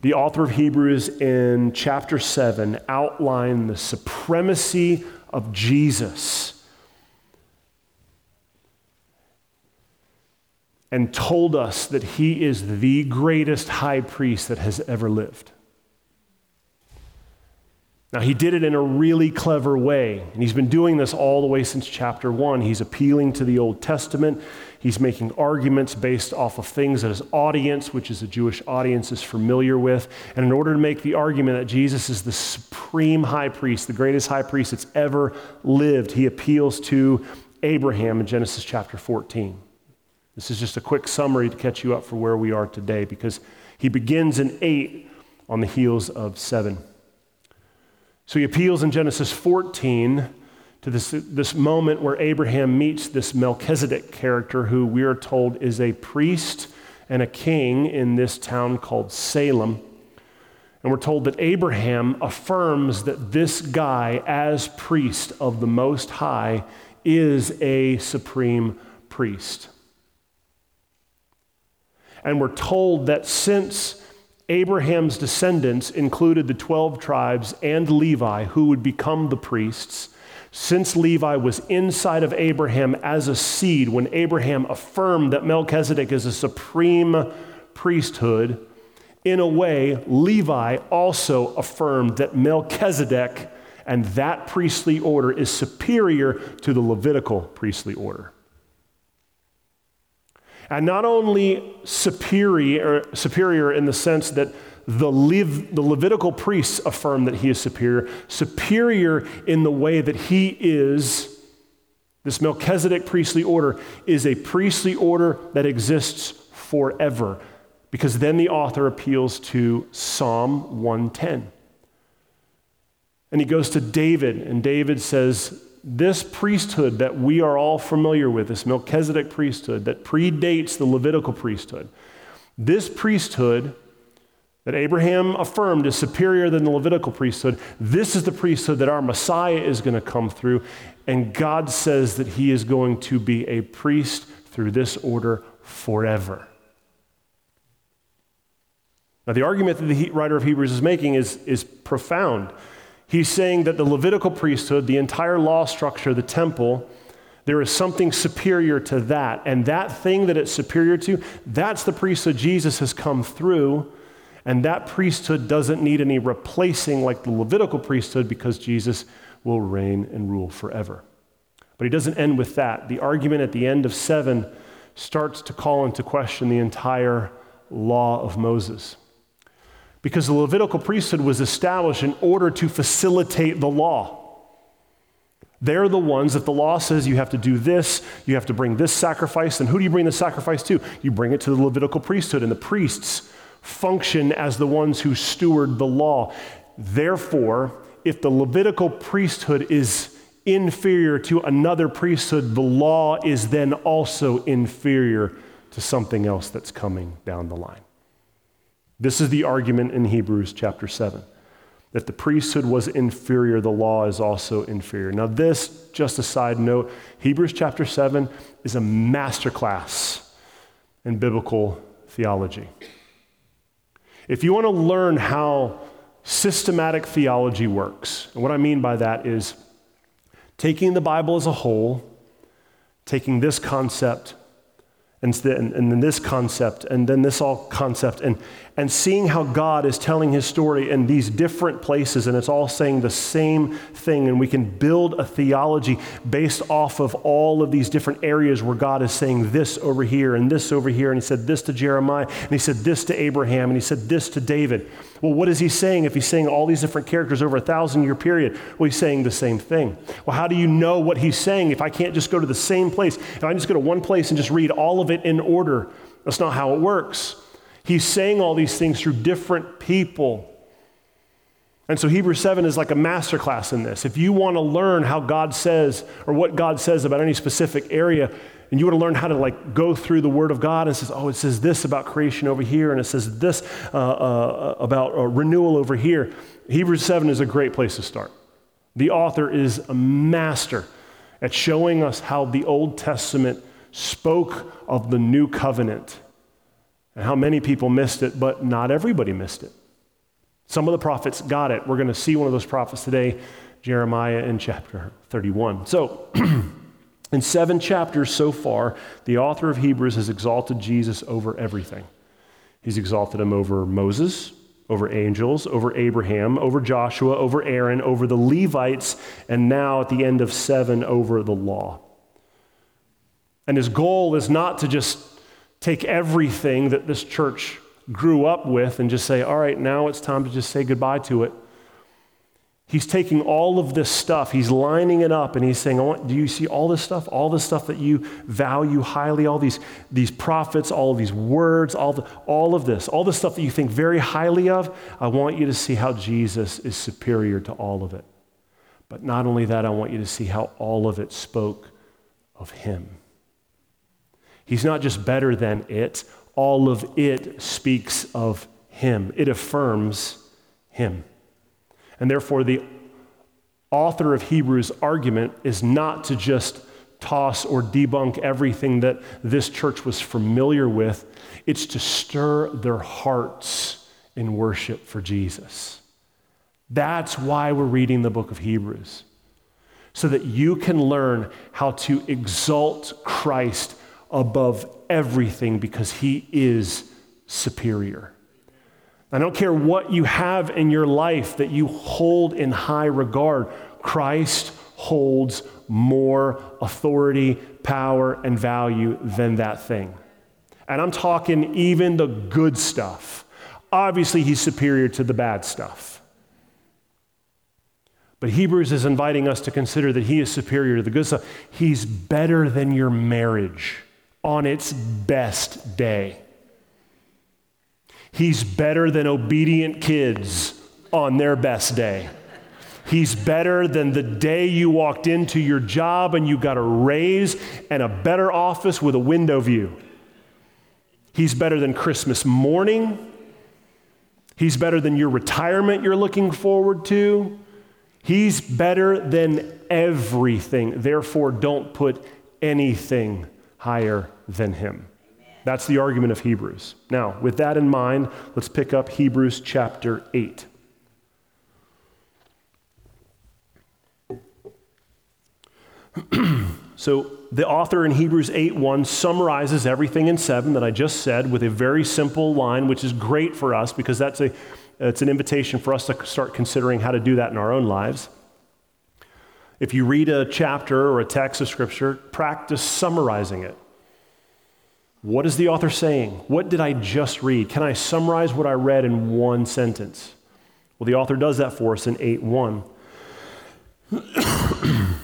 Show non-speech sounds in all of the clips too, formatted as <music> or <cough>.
the author of Hebrews in chapter 7 outlined the supremacy of Jesus and told us that he is the greatest high priest that has ever lived. Now, he did it in a really clever way, and he's been doing this all the way since chapter 1. He's appealing to the Old Testament. He's making arguments based off of things that his audience, which is a Jewish audience, is familiar with. And in order to make the argument that Jesus is the supreme high priest, the greatest high priest that's ever lived, he appeals to Abraham in Genesis chapter 14. This is just a quick summary to catch you up for where we are today because he begins in 8 on the heels of 7. So he appeals in Genesis 14 to this, this moment where Abraham meets this Melchizedek character, who we are told is a priest and a king in this town called Salem. And we're told that Abraham affirms that this guy, as priest of the Most High, is a supreme priest. And we're told that since Abraham's descendants included the 12 tribes and Levi, who would become the priests. Since Levi was inside of Abraham as a seed, when Abraham affirmed that Melchizedek is a supreme priesthood, in a way, Levi also affirmed that Melchizedek and that priestly order is superior to the Levitical priestly order. And not only superior, superior in the sense that the, Lev, the Levitical priests affirm that he is superior, superior in the way that he is, this Melchizedek priestly order is a priestly order that exists forever. Because then the author appeals to Psalm 110. And he goes to David, and David says, this priesthood that we are all familiar with, this Melchizedek priesthood that predates the Levitical priesthood, this priesthood that Abraham affirmed is superior than the Levitical priesthood, this is the priesthood that our Messiah is going to come through. And God says that he is going to be a priest through this order forever. Now, the argument that the writer of Hebrews is making is, is profound. He's saying that the Levitical priesthood, the entire law structure, the temple, there is something superior to that. And that thing that it's superior to, that's the priesthood Jesus has come through. And that priesthood doesn't need any replacing like the Levitical priesthood because Jesus will reign and rule forever. But he doesn't end with that. The argument at the end of 7 starts to call into question the entire law of Moses because the Levitical priesthood was established in order to facilitate the law. They're the ones that the law says you have to do this, you have to bring this sacrifice. And who do you bring the sacrifice to? You bring it to the Levitical priesthood, and the priests function as the ones who steward the law. Therefore, if the Levitical priesthood is inferior to another priesthood, the law is then also inferior to something else that's coming down the line. This is the argument in Hebrews chapter 7 that the priesthood was inferior, the law is also inferior. Now, this, just a side note, Hebrews chapter 7 is a masterclass in biblical theology. If you want to learn how systematic theology works, and what I mean by that is taking the Bible as a whole, taking this concept, and then, and then this concept, and then this all concept, and, and seeing how God is telling his story in these different places, and it's all saying the same thing, and we can build a theology based off of all of these different areas where God is saying this over here, and this over here, and he said this to Jeremiah, and he said this to Abraham, and he said this to David. Well, what is he saying if he's saying all these different characters over a thousand year period? Well, he's saying the same thing. Well, how do you know what he's saying if I can't just go to the same place? If I just go to one place and just read all of it in order? That's not how it works. He's saying all these things through different people. And so Hebrews 7 is like a masterclass in this. If you want to learn how God says or what God says about any specific area, and you want to learn how to like go through the Word of God and says, oh, it says this about creation over here, and it says this uh, uh, about uh, renewal over here. Hebrews 7 is a great place to start. The author is a master at showing us how the Old Testament spoke of the new covenant and how many people missed it, but not everybody missed it. Some of the prophets got it. We're going to see one of those prophets today, Jeremiah in chapter 31. So, <clears throat> in seven chapters so far, the author of Hebrews has exalted Jesus over everything. He's exalted him over Moses, over angels, over Abraham, over Joshua, over Aaron, over the Levites, and now at the end of seven, over the law. And his goal is not to just take everything that this church grew up with and just say, all right, now it's time to just say goodbye to it. He's taking all of this stuff, he's lining it up, and he's saying, want, Do you see all this stuff? All the stuff that you value highly, all these, these prophets, all these words, all, the, all of this, all the stuff that you think very highly of, I want you to see how Jesus is superior to all of it. But not only that, I want you to see how all of it spoke of him. He's not just better than it, all of it speaks of him, it affirms him. And therefore, the author of Hebrews' argument is not to just toss or debunk everything that this church was familiar with, it's to stir their hearts in worship for Jesus. That's why we're reading the book of Hebrews, so that you can learn how to exalt Christ above everything because he is superior. I don't care what you have in your life that you hold in high regard, Christ holds more authority, power, and value than that thing. And I'm talking even the good stuff. Obviously, he's superior to the bad stuff. But Hebrews is inviting us to consider that he is superior to the good stuff. He's better than your marriage on its best day. He's better than obedient kids on their best day. He's better than the day you walked into your job and you got a raise and a better office with a window view. He's better than Christmas morning. He's better than your retirement you're looking forward to. He's better than everything. Therefore, don't put anything higher than him. That's the argument of Hebrews. Now, with that in mind, let's pick up Hebrews chapter 8. <clears throat> so, the author in Hebrews 8 1 summarizes everything in 7 that I just said with a very simple line, which is great for us because that's a, it's an invitation for us to start considering how to do that in our own lives. If you read a chapter or a text of Scripture, practice summarizing it. What is the author saying? What did I just read? Can I summarize what I read in one sentence? Well, the author does that for us in 8 1. <clears throat>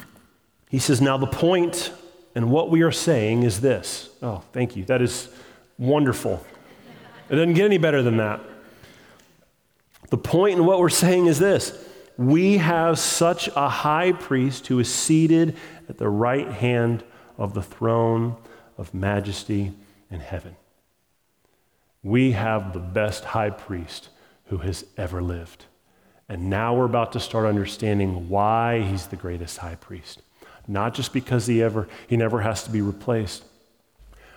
he says, Now the point and what we are saying is this. Oh, thank you. That is wonderful. It doesn't get any better than that. The and what we're saying is this we have such a high priest who is seated at the right hand of the throne of majesty in heaven. We have the best high priest who has ever lived. And now we're about to start understanding why he's the greatest high priest. Not just because he ever he never has to be replaced,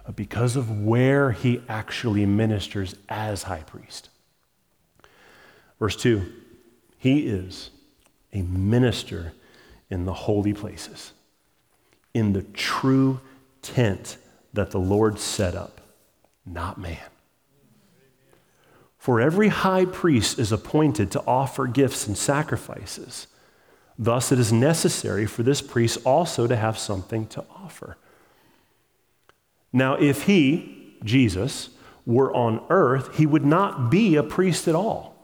but because of where he actually ministers as high priest. Verse 2 he is a minister in the holy places, in the true tent that the Lord set up, not man. For every high priest is appointed to offer gifts and sacrifices. Thus, it is necessary for this priest also to have something to offer. Now, if he, Jesus, were on earth, he would not be a priest at all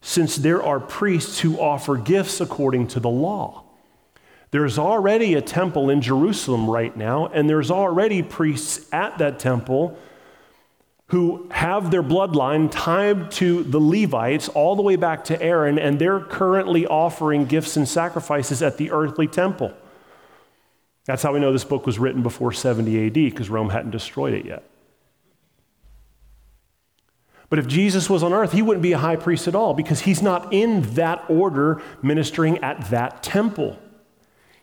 since there are priests who offer gifts according to the law. There's already a temple in Jerusalem right now, and there's already priests at that temple who have their bloodline tied to the Levites all the way back to Aaron, and they're currently offering gifts and sacrifices at the earthly temple. That's how we know this book was written before 70 AD, because Rome hadn't destroyed it yet. But if Jesus was on earth, he wouldn't be a high priest at all because he's not in that order ministering at that temple.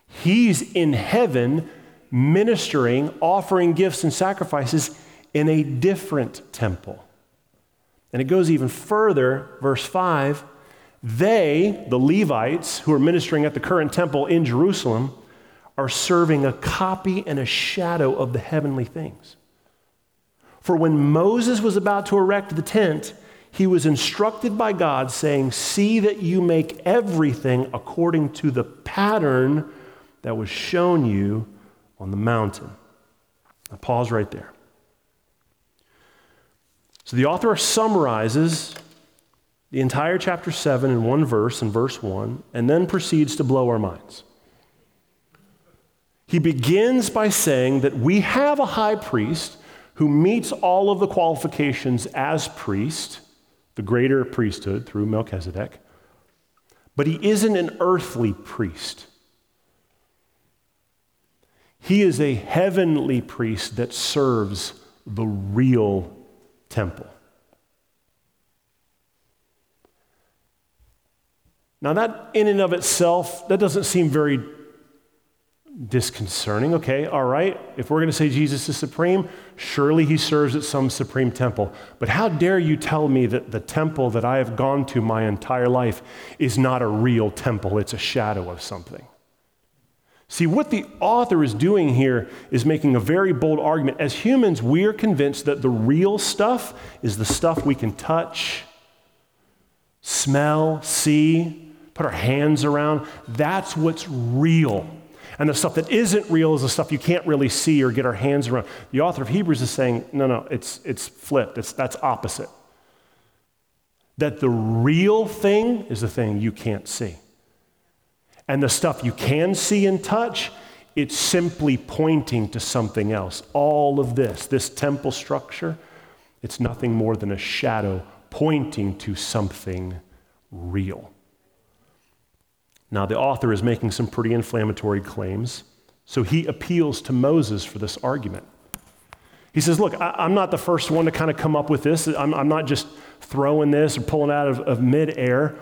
He's in heaven ministering, offering gifts and sacrifices in a different temple. And it goes even further, verse 5 they, the Levites, who are ministering at the current temple in Jerusalem, are serving a copy and a shadow of the heavenly things. For when Moses was about to erect the tent, he was instructed by God, saying, See that you make everything according to the pattern that was shown you on the mountain. Now, pause right there. So the author summarizes the entire chapter 7 in one verse, in verse 1, and then proceeds to blow our minds. He begins by saying that we have a high priest who meets all of the qualifications as priest, the greater priesthood through Melchizedek, but he isn't an earthly priest. He is a heavenly priest that serves the real temple. Now, that in and of itself, that doesn't seem very disconcerting. Okay, all right. If we're going to say Jesus is supreme, surely he serves at some supreme temple. But how dare you tell me that the temple that I have gone to my entire life is not a real temple, it's a shadow of something? See, what the author is doing here is making a very bold argument. As humans, we are convinced that the real stuff is the stuff we can touch, smell, see, put our hands around. That's what's real. And the stuff that isn't real is the stuff you can't really see or get our hands around. The author of Hebrews is saying, no, no, it's, it's flipped. It's, that's opposite. That the real thing is the thing you can't see. And the stuff you can see and touch, it's simply pointing to something else. All of this, this temple structure, it's nothing more than a shadow pointing to something real. Now, the author is making some pretty inflammatory claims, so he appeals to Moses for this argument. He says, Look, I, am not the first one to kind of come up with this. I'm, I'm not just throwing this or pulling out of, of midair.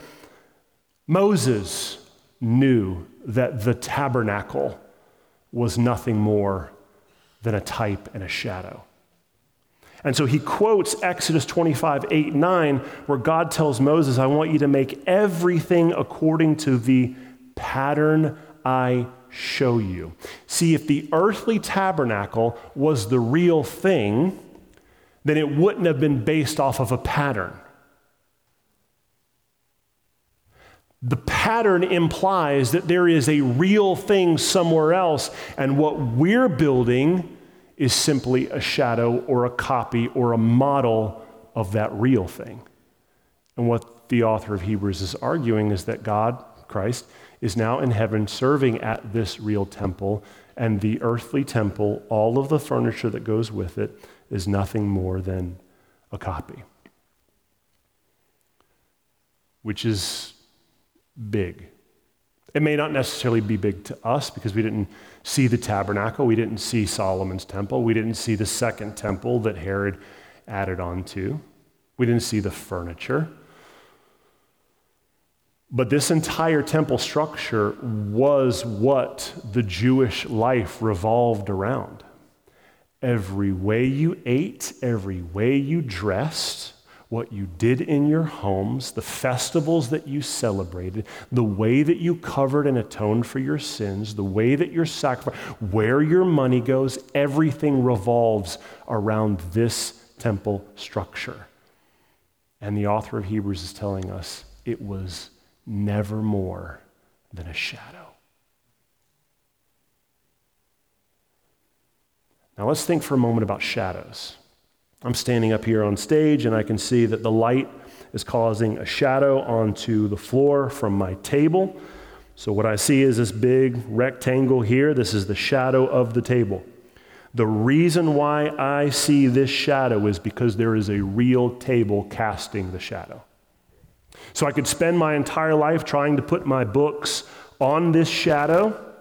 Moses knew that the tabernacle was nothing more than a type and a shadow. And so he quotes Exodus 25, 8, 9, where God tells Moses, I want you to make everything according to the pattern I show you. See, if the earthly tabernacle was the real thing, then it wouldn't have been based off of a pattern. The pattern implies that there is a real thing somewhere else, and what we're building is simply a shadow or a copy or a model of that real thing. And what the author of Hebrews is arguing is that God, Christ, is now in heaven serving at this real temple, and the earthly temple, all of the furniture that goes with it, is nothing more than a copy. Which is big. It may not necessarily be big to us because we didn't see the tabernacle, we didn't see Solomon's temple, we didn't see the second temple that Herod added on to, we didn't see the furniture. But this entire temple structure was what the Jewish life revolved around. Every way you ate, every way you dressed, what you did in your homes, the festivals that you celebrated, the way that you covered and atoned for your sins, the way that your sacrifice, where your money goes, everything revolves around this temple structure. And the author of Hebrews is telling us it was never more than a shadow. Now let's think for a moment about shadows. I'm standing up here on stage and I can see that the light is causing a shadow onto the floor from my table. So, what I see is this big rectangle here. This is the shadow of the table. The reason why I see this shadow is because there is a real table casting the shadow. So I could spend my entire life trying to put my books on this shadow,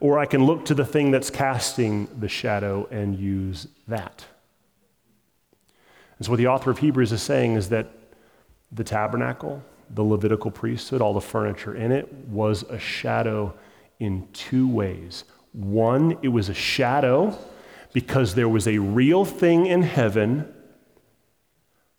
or I can look to the thing that's casting the shadow and use that. And so, what the author of Hebrews is saying is that the tabernacle, the Levitical priesthood, all the furniture in it, was a shadow in two ways. One, it was a shadow because there was a real thing in heaven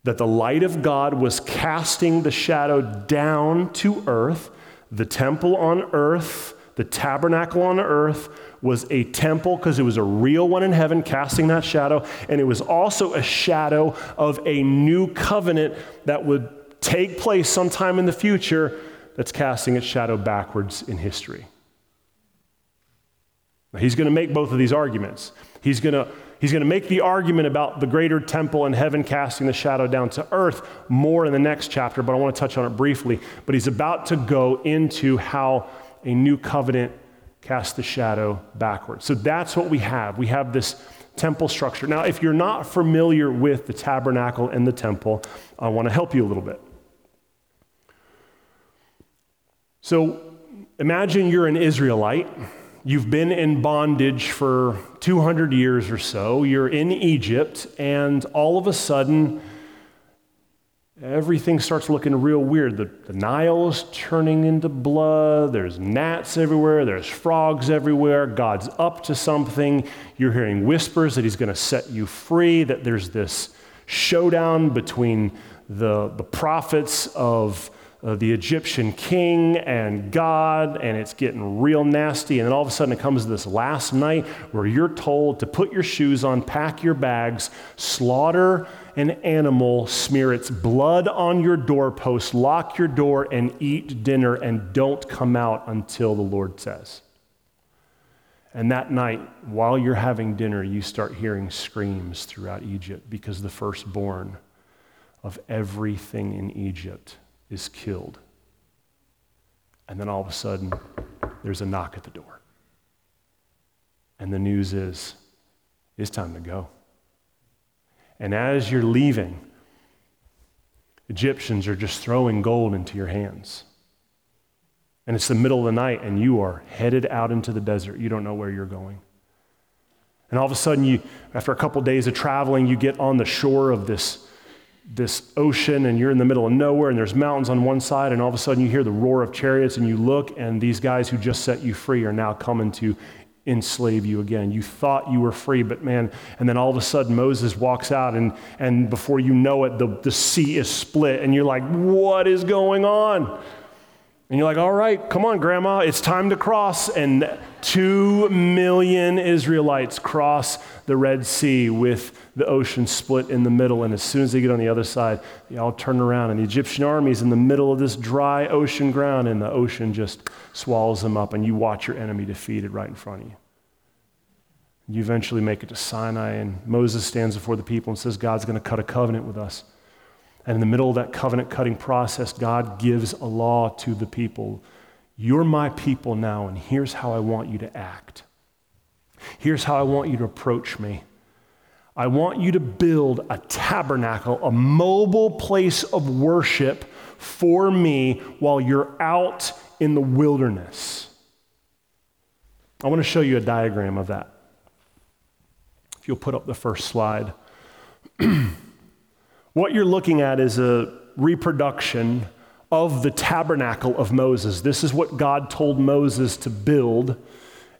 that the light of God was casting the shadow down to earth. The temple on earth, the tabernacle on earth, was a temple because it was a real one in heaven casting that shadow. And it was also a shadow of a new covenant that would take place sometime in the future that's casting its shadow backwards in history. Now, he's going to make both of these arguments. He's going to He's going to make the argument about the greater temple in heaven casting the shadow down to earth more in the next chapter, but I want to touch on it briefly. But he's about to go into how a new covenant casts the shadow backwards. So that's what we have. We have this temple structure. Now, if you're not familiar with the tabernacle and the temple, I want to help you a little bit. So imagine you're an Israelite. You've been in bondage for 200 years or so. You're in Egypt, and all of a sudden, everything starts looking real weird. The, the Nile is turning into blood. There's gnats everywhere. There's frogs everywhere. God's up to something. You're hearing whispers that He's going to set you free, that there's this showdown between the, the prophets of uh, the Egyptian king and God, and it's getting real nasty. And then all of a sudden, it comes to this last night where you're told to put your shoes on, pack your bags, slaughter an animal, smear its blood on your doorpost, lock your door, and eat dinner, and don't come out until the Lord says. And that night, while you're having dinner, you start hearing screams throughout Egypt because the firstborn of everything in Egypt is killed. And then all of a sudden, there's a knock at the door. And the news is, it's time to go. And as you're leaving, Egyptians are just throwing gold into your hands. And it's the middle of the night, and you are headed out into the desert. You don't know where you're going. And all of a sudden, you, after a couple of days of traveling, you get on the shore of this this ocean and you're in the middle of nowhere and there's mountains on one side and all of a sudden you hear the roar of chariots and you look and these guys who just set you free are now coming to enslave you again. You thought you were free, but man, and then all of a sudden Moses walks out and, and before you know it, the, the sea is split and you're like, what is going on? And you're like, all right, come on, Grandma, it's time to cross. And two million Israelites cross the Red Sea with the ocean split in the middle. And as soon as they get on the other side, they all turn around. And the Egyptian army is in the middle of this dry ocean ground, and the ocean just swallows them up. And you watch your enemy defeated right in front of you. You eventually make it to Sinai, and Moses stands before the people and says, God's going to cut a covenant with us. And in the middle of that covenant cutting process, God gives a law to the people. You're my people now, and here's how I want you to act. Here's how I want you to approach me. I want you to build a tabernacle, a mobile place of worship for me while you're out in the wilderness. I want to show you a diagram of that. If you'll put up the first slide. <clears throat> What you're looking at is a reproduction of the tabernacle of Moses. This is what God told Moses to build,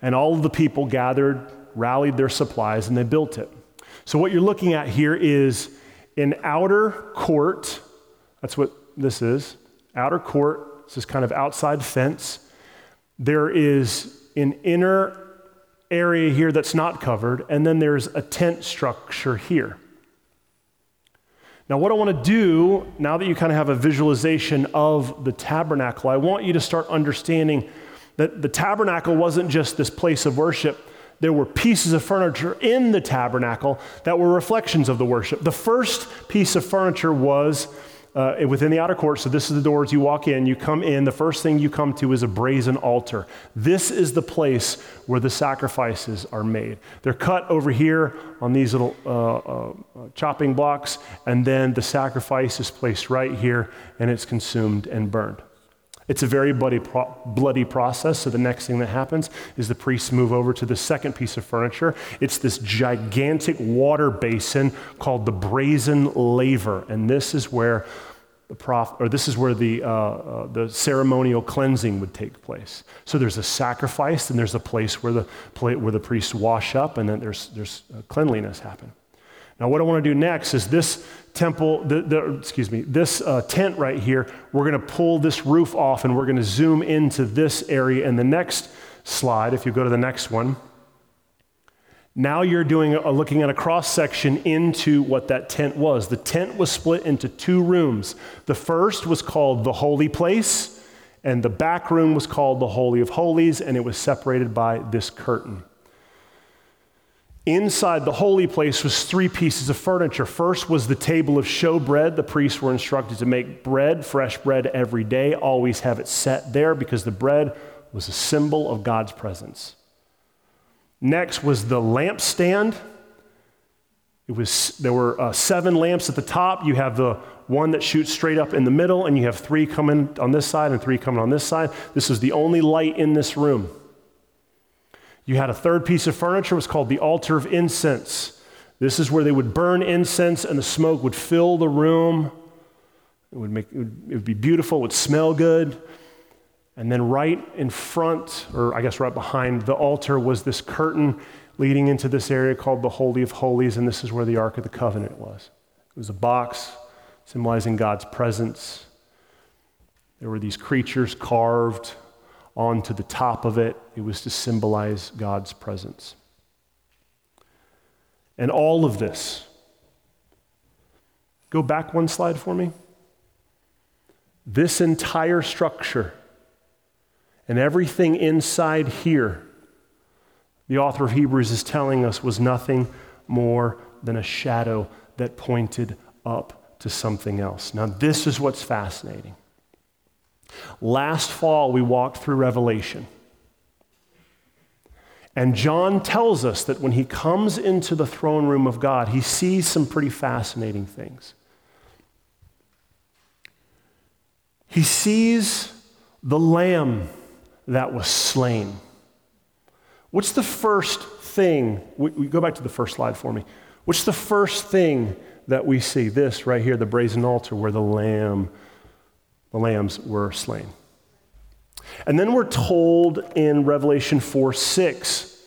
and all of the people gathered, rallied their supplies, and they built it. So, what you're looking at here is an outer court. That's what this is outer court. This is kind of outside fence. There is an inner area here that's not covered, and then there's a tent structure here. Now, what I want to do, now that you kind of have a visualization of the tabernacle, I want you to start understanding that the tabernacle wasn't just this place of worship. There were pieces of furniture in the tabernacle that were reflections of the worship. The first piece of furniture was uh, within the outer court. So, this is the doors you walk in. You come in. The first thing you come to is a brazen altar. This is the place where the sacrifices are made. They're cut over here on these little uh, uh, chopping blocks, and then the sacrifice is placed right here, and it's consumed and burned. It's a very bloody, pro- bloody process. So the next thing that happens is the priests move over to the second piece of furniture. It's this gigantic water basin called the brazen laver, and this is where the prof, or this is where the, uh, uh, the ceremonial cleansing would take place. So there's a sacrifice, and there's a place where the, where the priests wash up, and then there's, there's cleanliness happen. Now, what I want to do next is this temple, the, the, excuse me, this uh, tent right here, we're going to pull this roof off and we're going to zoom into this area in the next slide. If you go to the next one. Now you're doing a, looking at a cross section into what that tent was. The tent was split into two rooms. The first was called the holy place, and the back room was called the Holy of Holies, and it was separated by this curtain. Inside the holy place was three pieces of furniture. First was the table of showbread. The priests were instructed to make bread, fresh bread every day, always have it set there because the bread was a symbol of God's presence. Next was the lampstand. It was, there were uh, seven lamps at the top. You have the one that shoots straight up in the middle, and you have three coming on this side and three coming on this side. This is the only light in this room. You had a third piece of furniture, it was called the altar of incense. This is where they would burn incense and the smoke would fill the room. It would, make, it would, it would be beautiful, it would smell good. And then, right in front, or I guess right behind the altar, was this curtain leading into this area called the Holy of Holies, and this is where the Ark of the Covenant was. It was a box symbolizing God's presence. There were these creatures carved onto the top of it. It was to symbolize God's presence. And all of this, go back one slide for me. This entire structure and everything inside here, the author of Hebrews is telling us, was nothing more than a shadow that pointed up to something else. Now, this is what's fascinating. Last fall, we walked through Revelation. And John tells us that when he comes into the throne room of God, he sees some pretty fascinating things. He sees the lamb that was slain. What's the first thing? We, we, go back to the first slide for me. What's the first thing that we see? This right here, the brazen altar where the lamb the lambs were slain. And then we're told in Revelation 4 6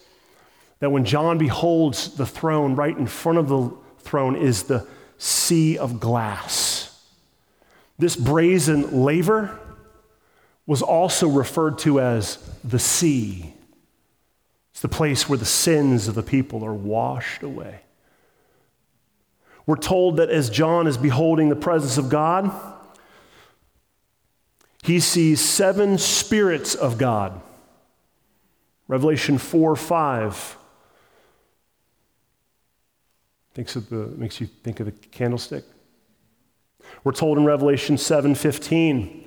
that when John beholds the throne, right in front of the throne is the sea of glass. This brazen laver was also referred to as the sea. It's the place where the sins of the people are washed away. We're told that as John is beholding the presence of God, he sees seven spirits of God. Revelation 4 5. Thinks of the, makes you think of the candlestick. We're told in Revelation 7:15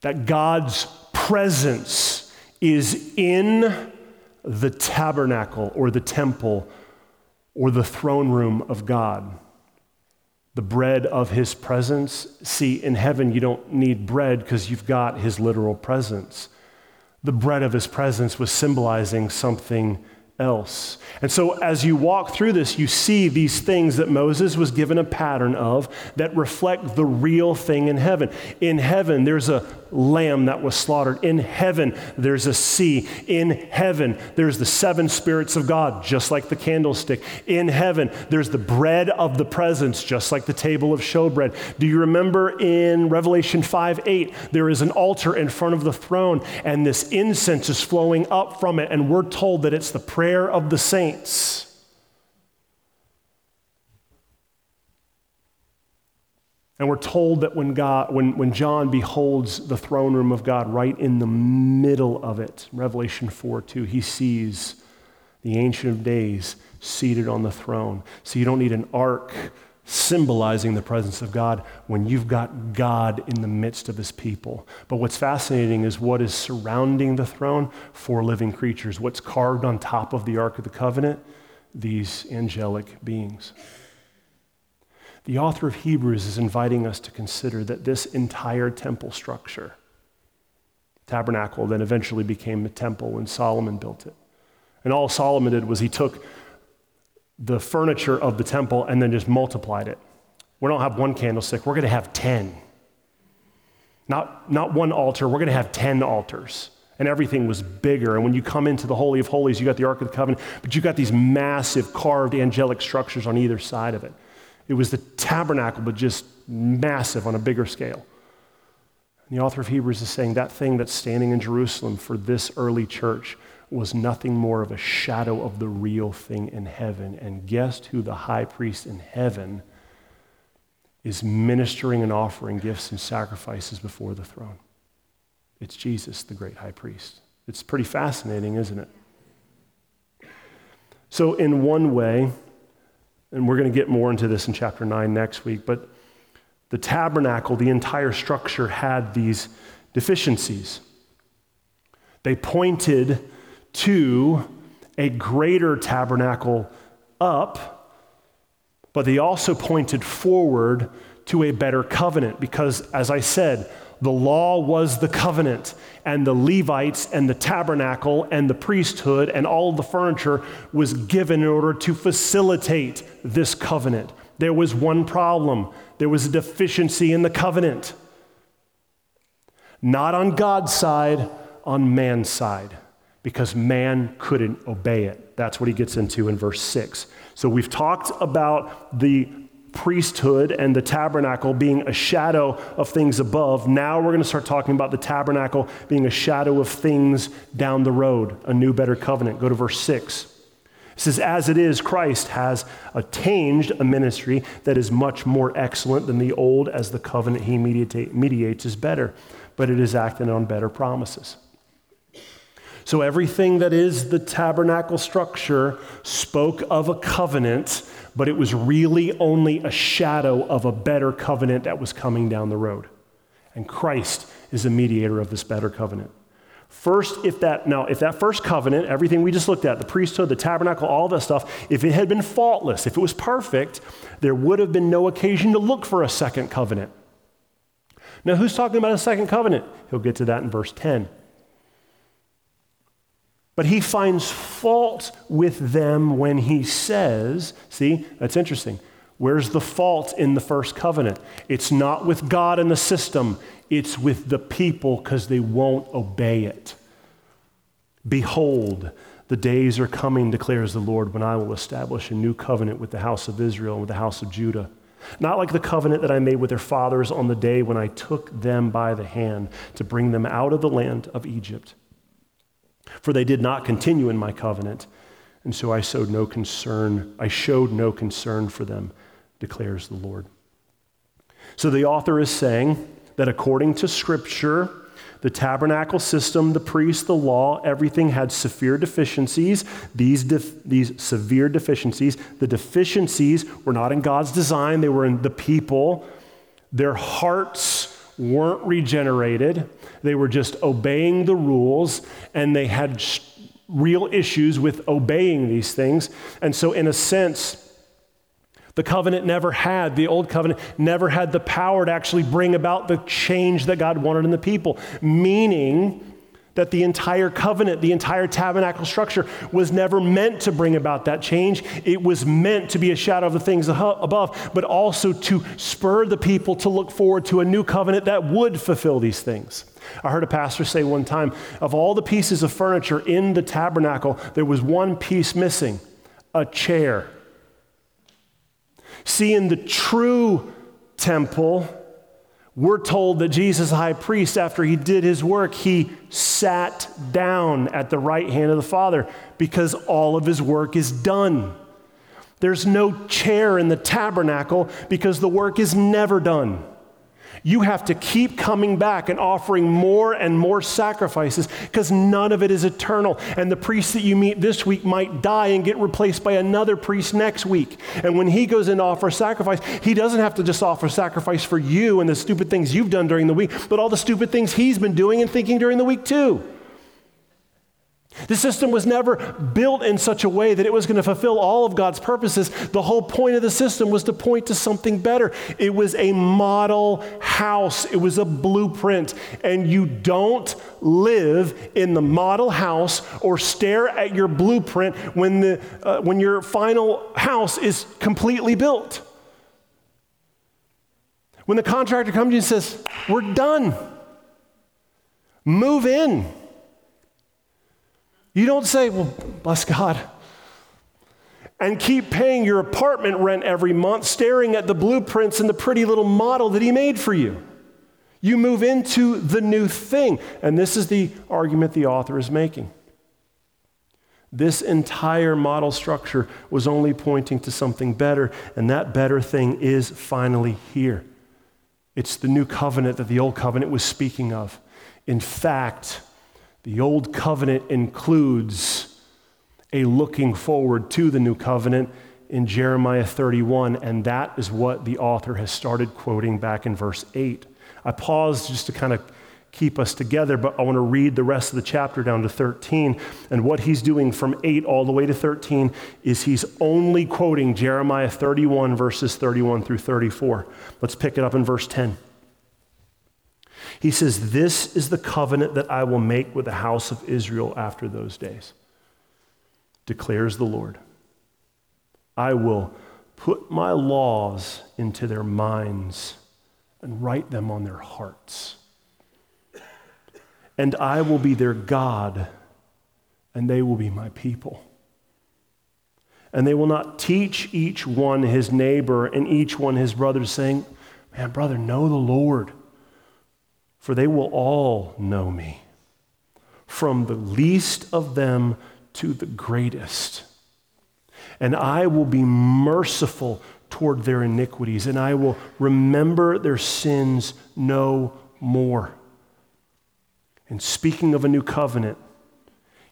that God's presence is in the tabernacle or the temple or the throne room of God the bread of his presence. See, in heaven, you don't need bread because you've got his literal presence. The bread of his presence was symbolizing something else. And so, as you walk through this, you see these things that Moses was given a pattern of that reflect the real thing in heaven. In heaven, there's a lamb that was slaughtered. In heaven, there's a sea. In heaven, there's the seven spirits of God, just like the candlestick. In heaven, there's the bread of the presence, just like the table of showbread. Do you remember in Revelation 5 8, there is an altar in front of the throne, and this incense is flowing up from it, and we're told that it's the prayer of the saints. And we're told that when, God, when, when John beholds the throne room of God right in the middle of it, Revelation 4 2, he sees the Ancient of Days seated on the throne. So you don't need an ark symbolizing the presence of God when you've got God in the midst of his people. But what's fascinating is what is surrounding the throne four living creatures. What's carved on top of the Ark of the Covenant? These angelic beings. The author of Hebrews is inviting us to consider that this entire temple structure, tabernacle, then eventually became the temple when Solomon built it. And all Solomon did was he took the furniture of the temple and then just multiplied it. We don't have one candlestick, we're going to have 10. Not, not one altar, we're going to have 10 altars. And everything was bigger. And when you come into the Holy of Holies, you got the Ark of the Covenant, but you got these massive carved angelic structures on either side of it. It was the tabernacle, but just massive on a bigger scale. And the author of Hebrews is saying that thing that's standing in Jerusalem for this early church was nothing more of a shadow of the real thing in heaven. And guess who the high priest in heaven is ministering and offering gifts and sacrifices before the throne? It's Jesus, the great high priest. It's pretty fascinating, isn't it? So, in one way, and we're going to get more into this in chapter 9 next week, but the tabernacle, the entire structure, had these deficiencies. They pointed to a greater tabernacle up, but they also pointed forward to a better covenant because, as I said, the law was the covenant, and the Levites and the tabernacle and the priesthood and all the furniture was given in order to facilitate this covenant. There was one problem there was a deficiency in the covenant. Not on God's side, on man's side because man couldn't obey it. That's what he gets into in verse 6. So we've talked about the priesthood and the tabernacle being a shadow of things above. Now we're going to start talking about the tabernacle being a shadow of things down the road, a new, better covenant. Go to verse 6. It says, As it is, Christ has attained a ministry that is much more excellent than the old, as the covenant he mediates is better, but it is acting on better promises. So everything that is the tabernacle structure spoke of a covenant, but it was really only a shadow of a better covenant that was coming down the road. And Christ is a mediator of this better covenant. First, if that now, if that first covenant, everything we just looked at, the priesthood, the tabernacle, all that stuff, if it had been faultless, if it was perfect, there would have been no occasion to look for a second covenant. Now, who's talking about a second covenant? He'll get to that in verse 10. But he finds fault with them when he says, see, that's interesting. Where's the fault in the first covenant? It's not with God and the system, it's with the people because they won't obey it. Behold, the days are coming, declares the Lord, when I will establish a new covenant with the house of Israel and with the house of Judah. Not like the covenant that I made with their fathers on the day when I took them by the hand to bring them out of the land of Egypt for they did not continue in my covenant, and so I showed no concern. I showed no concern for them, declares the Lord. So the author is saying that according to Scripture, the tabernacle system, the priest, the law, everything had severe deficiencies. These, def- these severe deficiencies, the deficiencies were not in God's design, they were in the people. Their hearts weren't regenerated. They were just obeying the rules, and they had real issues with obeying these things. And so, in a sense, the covenant never had, the old covenant never had the power to actually bring about the change that God wanted in the people, meaning that the entire covenant, the entire tabernacle structure was never meant to bring about that change. It was meant to be a shadow of the things above, but also to spur the people to look forward to a new covenant that would fulfill these things. I heard a pastor say one time of all the pieces of furniture in the tabernacle, there was one piece missing a chair. See, in the true temple, we're told that Jesus, the high priest, after he did his work, he sat down at the right hand of the Father because all of his work is done. There's no chair in the tabernacle because the work is never done. You have to keep coming back and offering more and more sacrifices because none of it is eternal. And the priest that you meet this week might die and get replaced by another priest next week. And when he goes in to offer sacrifice, he doesn't have to just offer sacrifice for you and the stupid things you've done during the week, but all the stupid things he's been doing and thinking during the week too. The system was never built in such a way that it was going to fulfill all of God's purposes. The whole point of the system was to point to something better. It was a model house, it was a blueprint. And you don't live in the model house or stare at your blueprint when, the, uh, when your final house is completely built. When the contractor comes to you and says, We're done, move in. You don't say, well, bless God, and keep paying your apartment rent every month, staring at the blueprints and the pretty little model that He made for you. You move into the new thing. And this is the argument the author is making. This entire model structure was only pointing to something better, and that better thing is finally here. It's the new covenant that the old covenant was speaking of. In fact, the old covenant includes a looking forward to the new covenant in Jeremiah 31, and that is what the author has started quoting back in verse 8. I paused just to kind of keep us together, but I want to read the rest of the chapter down to 13. And what he's doing from 8 all the way to 13 is he's only quoting Jeremiah 31, verses 31 through 34. Let's pick it up in verse 10. He says, This is the covenant that I will make with the house of Israel after those days, declares the Lord. I will put my laws into their minds and write them on their hearts. And I will be their God, and they will be my people. And they will not teach each one his neighbor and each one his brother, saying, Man, brother, know the Lord for they will all know me, from the least of them to the greatest. And I will be merciful toward their iniquities, and I will remember their sins no more. And speaking of a new covenant,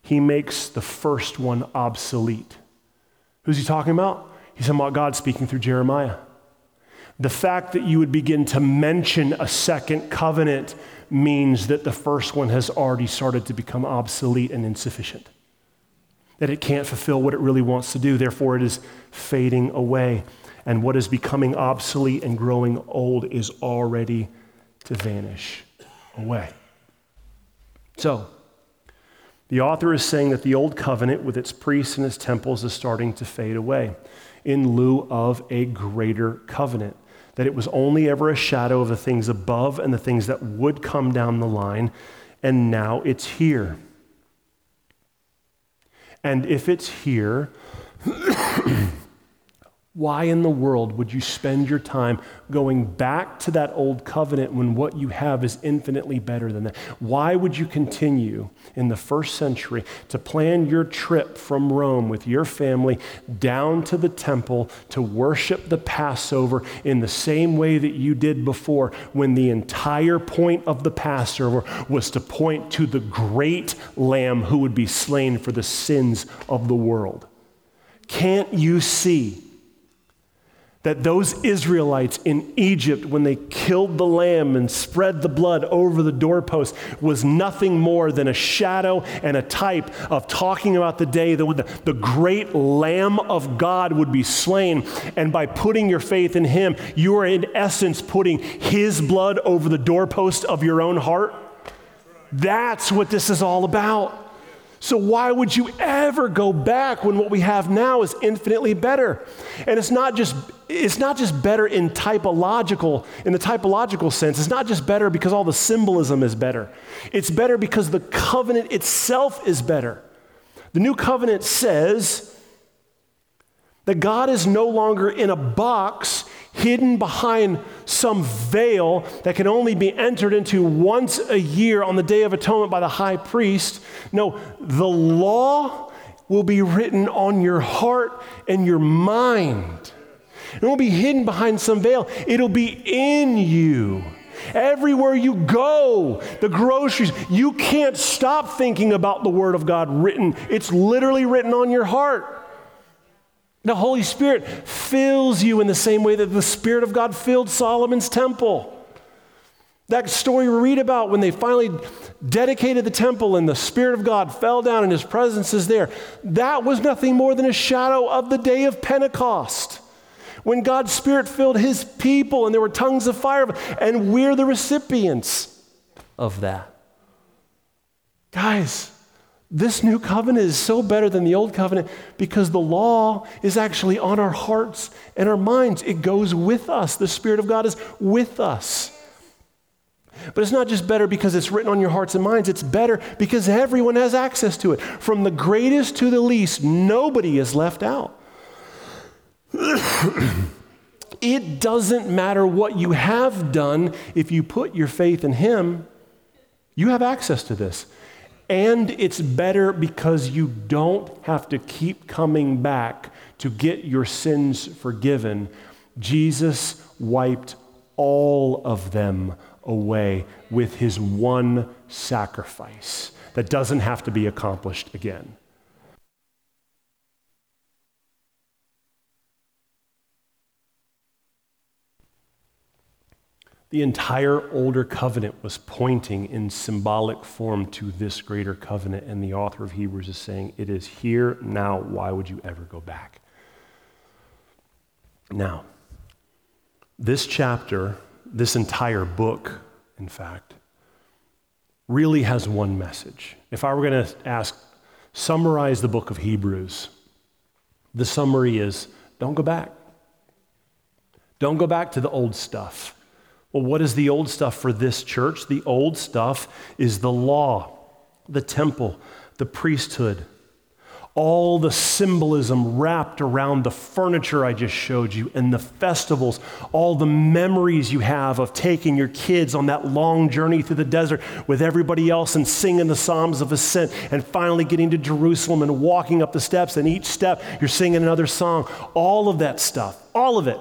he makes the first one obsolete. Who's he talking about? He's talking about God speaking through Jeremiah. The fact that you would begin to mention a second covenant means that the first one has already started to become obsolete and insufficient. That it can't fulfill what it really wants to do, therefore, it is fading away. And what is becoming obsolete and growing old is already to vanish away. So, the author is saying that the old covenant with its priests and its temples is starting to fade away in lieu of a greater covenant that it was only ever a shadow of the things above and the things that would come down the line, and now it's here. And if it's here, Why in the world would you spend your time going back to that old covenant when what you have is infinitely better than that? Why would you continue in the first century to plan your trip from Rome with your family down to the temple to worship the Passover in the same way that you did before when the entire point of the Passover was to point to the great lamb who would be slain for the sins of the world? Can't you see? That those Israelites in Egypt, when they killed the lamb and spread the blood over the doorpost, was nothing more than a shadow and a type of talking about the day that the, the great Lamb of God would be slain. And by putting your faith in Him, you are in essence putting His blood over the doorpost of your own heart. That's what this is all about. So, why would you ever go back when what we have now is infinitely better? And it's not just, it's not just better in typological, in the typological sense. It's not just better because all the symbolism is better. It's better because the covenant itself is better. The new covenant says that God is no longer in a box hidden behind some veil that can only be entered into once a year on the Day of Atonement by the high priest. No, the law will be written on your heart and your mind. It won't be hidden behind some veil, it'll be in you. Everywhere you go, the groceries, you can't stop thinking about the Word of God written. It's literally written on your heart. The Holy Spirit fills you in the same way that the Spirit of God filled Solomon's temple. That story we read about when they finally dedicated the temple and the Spirit of God fell down and His presence is there, that was nothing more than a shadow of the day of Pentecost. When God's Spirit filled His people and there were tongues of fire, and we're the recipients of that. Guys, this new covenant is so better than the old covenant because the law is actually on our hearts and our minds. It goes with us. The Spirit of God is with us. But it's not just better because it's written on your hearts and minds, it's better because everyone has access to it. From the greatest to the least, nobody is left out. <coughs> it doesn't matter what you have done if you put your faith in Him, you have access to this. And it's better because you don't have to keep coming back to get your sins forgiven. Jesus wiped all of them away with his one sacrifice that doesn't have to be accomplished again. The entire older covenant was pointing in symbolic form to this greater covenant, and the author of Hebrews is saying, It is here now. Why would you ever go back? Now, this chapter, this entire book, in fact, really has one message. If I were going to ask, summarize the book of Hebrews, the summary is don't go back. Don't go back to the old stuff. Well, what is the old stuff for this church? The old stuff is the law, the temple, the priesthood, all the symbolism wrapped around the furniture I just showed you and the festivals, all the memories you have of taking your kids on that long journey through the desert with everybody else and singing the Psalms of Ascent and finally getting to Jerusalem and walking up the steps. And each step, you're singing another song. All of that stuff, all of it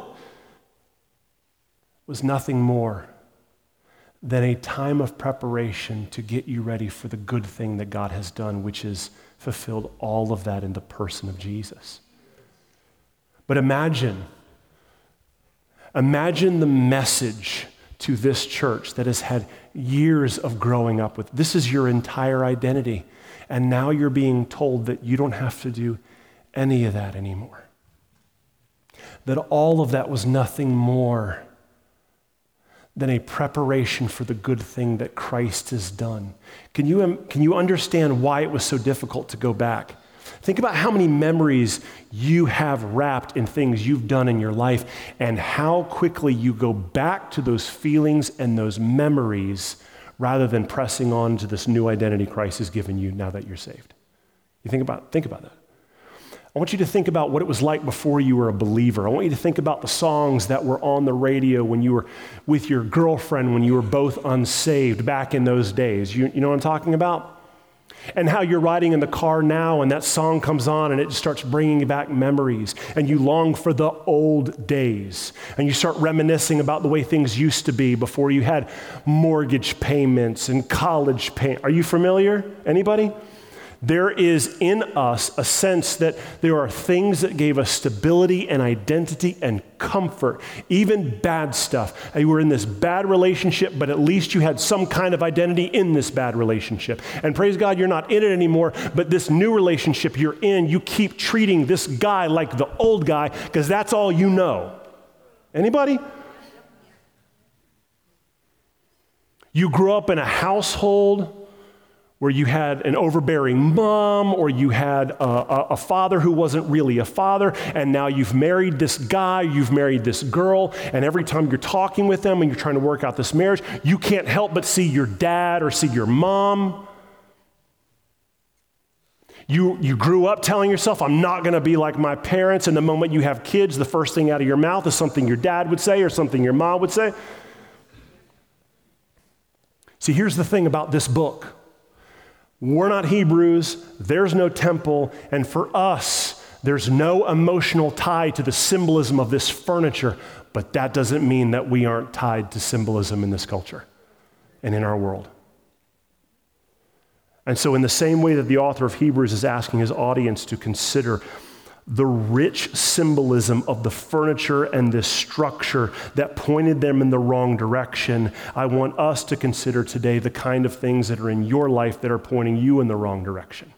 was nothing more than a time of preparation to get you ready for the good thing that God has done, which is fulfilled all of that in the person of Jesus. But imagine, imagine the message to this church that has had years of growing up with. This is your entire identity. And now you're being told that you don't have to do any of that anymore. That all of that was nothing more than a preparation for the good thing that Christ has done. Can you, um, can you understand why it was so difficult to go back? Think about how many memories you have wrapped in things you've done in your life and how quickly you go back to those feelings and those memories rather than pressing on to this new identity Christ has given you now that you're saved. You think about, think about that. I want you to think about what it was like before you were a believer. I want you to think about the songs that were on the radio when you were with your girlfriend when you were both unsaved back in those days. You, you know what I'm talking about? And how you're riding in the car now and that song comes on and it starts bringing back memories and you long for the old days and you start reminiscing about the way things used to be before you had mortgage payments and college pay. Are you familiar? Anybody? There is in us a sense that there are things that gave us stability and identity and comfort, even bad stuff. You were in this bad relationship, but at least you had some kind of identity in this bad relationship. And praise God, you're not in it anymore, but this new relationship you're in, you keep treating this guy like the old guy because that's all you know. Anybody? You grew up in a household where you had an overbearing mom or you had a, a, a, father who wasn't really a father, and now you've married this guy, you've married this girl, and every time you're talking with them and you're trying to work out this marriage, you can't help but see your dad or see your mom. You, you grew up telling yourself, I'm not going to be like my parents, and the moment you have kids, the first thing out of your mouth is something your dad would say or something your mom would say. See, here's the thing about this book we're not Hebrews, there's no temple, and for us, There's no emotional tie to the symbolism of this furniture, but that doesn't mean that we aren't tied to symbolism in this culture and in our world. And so, in the same way that the author of Hebrews is asking his audience to consider the rich symbolism of the furniture and this structure that pointed them in the wrong direction, I want us to consider today the kind of things that are in your life that are pointing you in the wrong direction.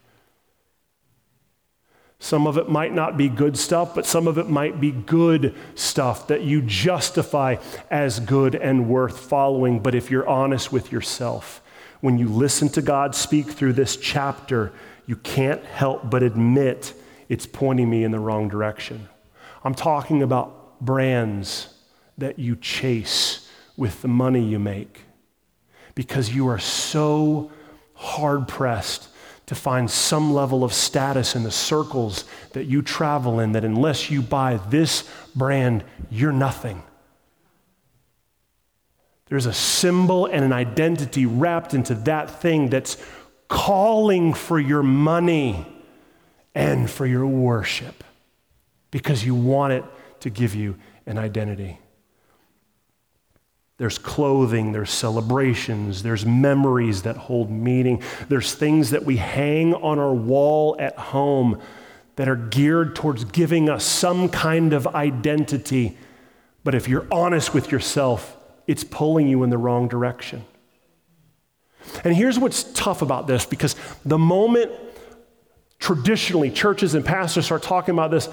Some of it might not be good stuff, but some of it might be good stuff that you justify as good and worth following. But if you're honest with yourself, when you listen to God speak through this chapter, you can't help but admit it's pointing me in the wrong direction. I'm talking about brands that you chase with the money you make because you are so hard pressed to find some level of status in the circles that you travel in that unless you buy this brand, you're nothing. There's a symbol and an identity wrapped into that thing that's calling for your money and for your worship because you want it to give you an identity. There's clothing, there's celebrations, there's memories that hold meaning, there's things that we hang on our wall at home that are geared towards giving us some kind of identity. But if you're honest with yourself, it's pulling you in the wrong direction. And here's what's tough about this because the moment traditionally churches and pastors start talking about this,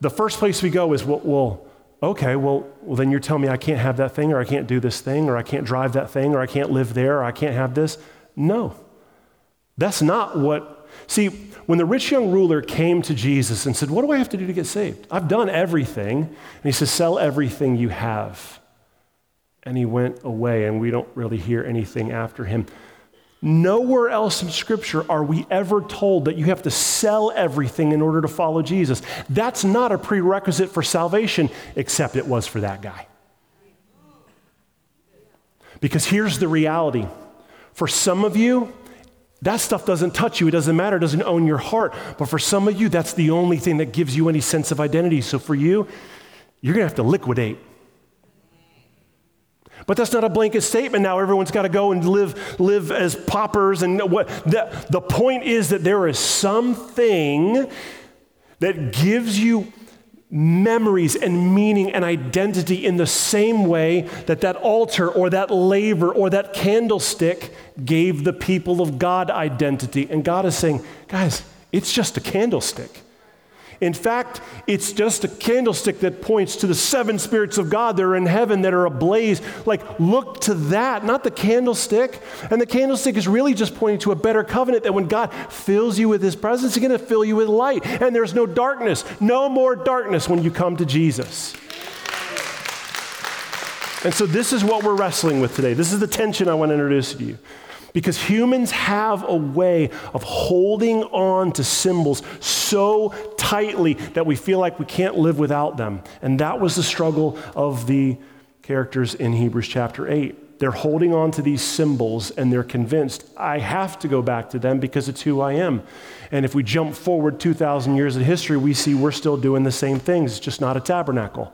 the first place we go is, well, well okay, well, well, then you're telling me I can't have that thing, or I can't do this thing, or I can't drive that thing, or I can't live there, or I can't have this. No. That's not what. See, when the rich young ruler came to Jesus and said, What do I have to do to get saved? I've done everything. And he says, Sell everything you have. And he went away, and we don't really hear anything after him. Nowhere else in Scripture are we ever told that you have to sell everything in order to follow Jesus. That's not a prerequisite for salvation, except it was for that guy. Because here's the reality for some of you, that stuff doesn't touch you. It doesn't matter. It doesn't own your heart. But for some of you, that's the only thing that gives you any sense of identity. So for you, you're going to have to liquidate but that's not a blanket statement. Now everyone's got to go and live, live as paupers. And what the, the point is that there is something that gives you memories and meaning and identity in the same way that that altar or that laver or that candlestick gave the people of God identity. And God is saying, guys, it's just a candlestick. In fact, it's just a candlestick that points to the seven spirits of God that are in heaven that are ablaze. Like, look to that, not the candlestick. And the candlestick is really just pointing to a better covenant that when God fills you with his presence, he's going to fill you with light. And there's no darkness, no more darkness when you come to Jesus. And so, this is what we're wrestling with today. This is the tension I want to introduce to you. Because humans have a way of holding on to symbols so tightly that we feel like we can't live without them. And that was the struggle of the characters in Hebrews chapter 8. They're holding on to these symbols and they're convinced, I have to go back to them because it's who I am. And if we jump forward 2,000 years of history, we see we're still doing the same things, it's just not a tabernacle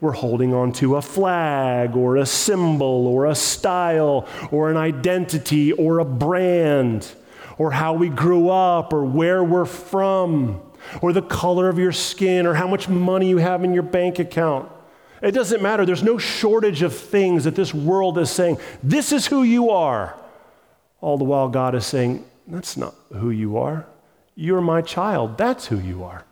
we're holding on to a flag or a symbol or a style or an identity or a brand or how we grew up or where we're from or the color of your skin or how much money you have in your bank account. It doesn't matter. There's no shortage of things that this world is saying, this is who you are. All the while, God is saying, that's not who you are. You're my child. That's who you are.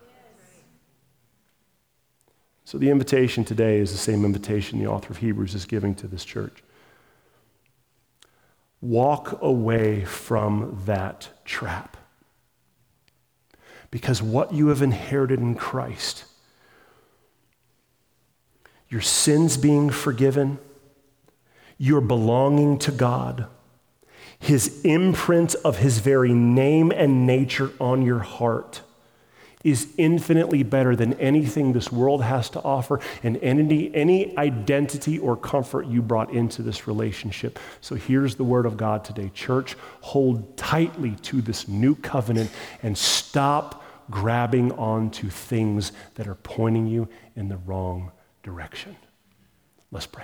So the invitation today is the same invitation the author of Hebrews is giving to this church. Walk away from that trap. Because what you have inherited in Christ, your sins being forgiven, your belonging to God, His imprint of His very name and nature on your heart is infinitely better than anything this world has to offer and any, any identity or comfort you brought into this relationship. So here's the word of God today. Church, hold tightly to this new covenant and stop grabbing onto things that are pointing you in the wrong direction. Let's pray.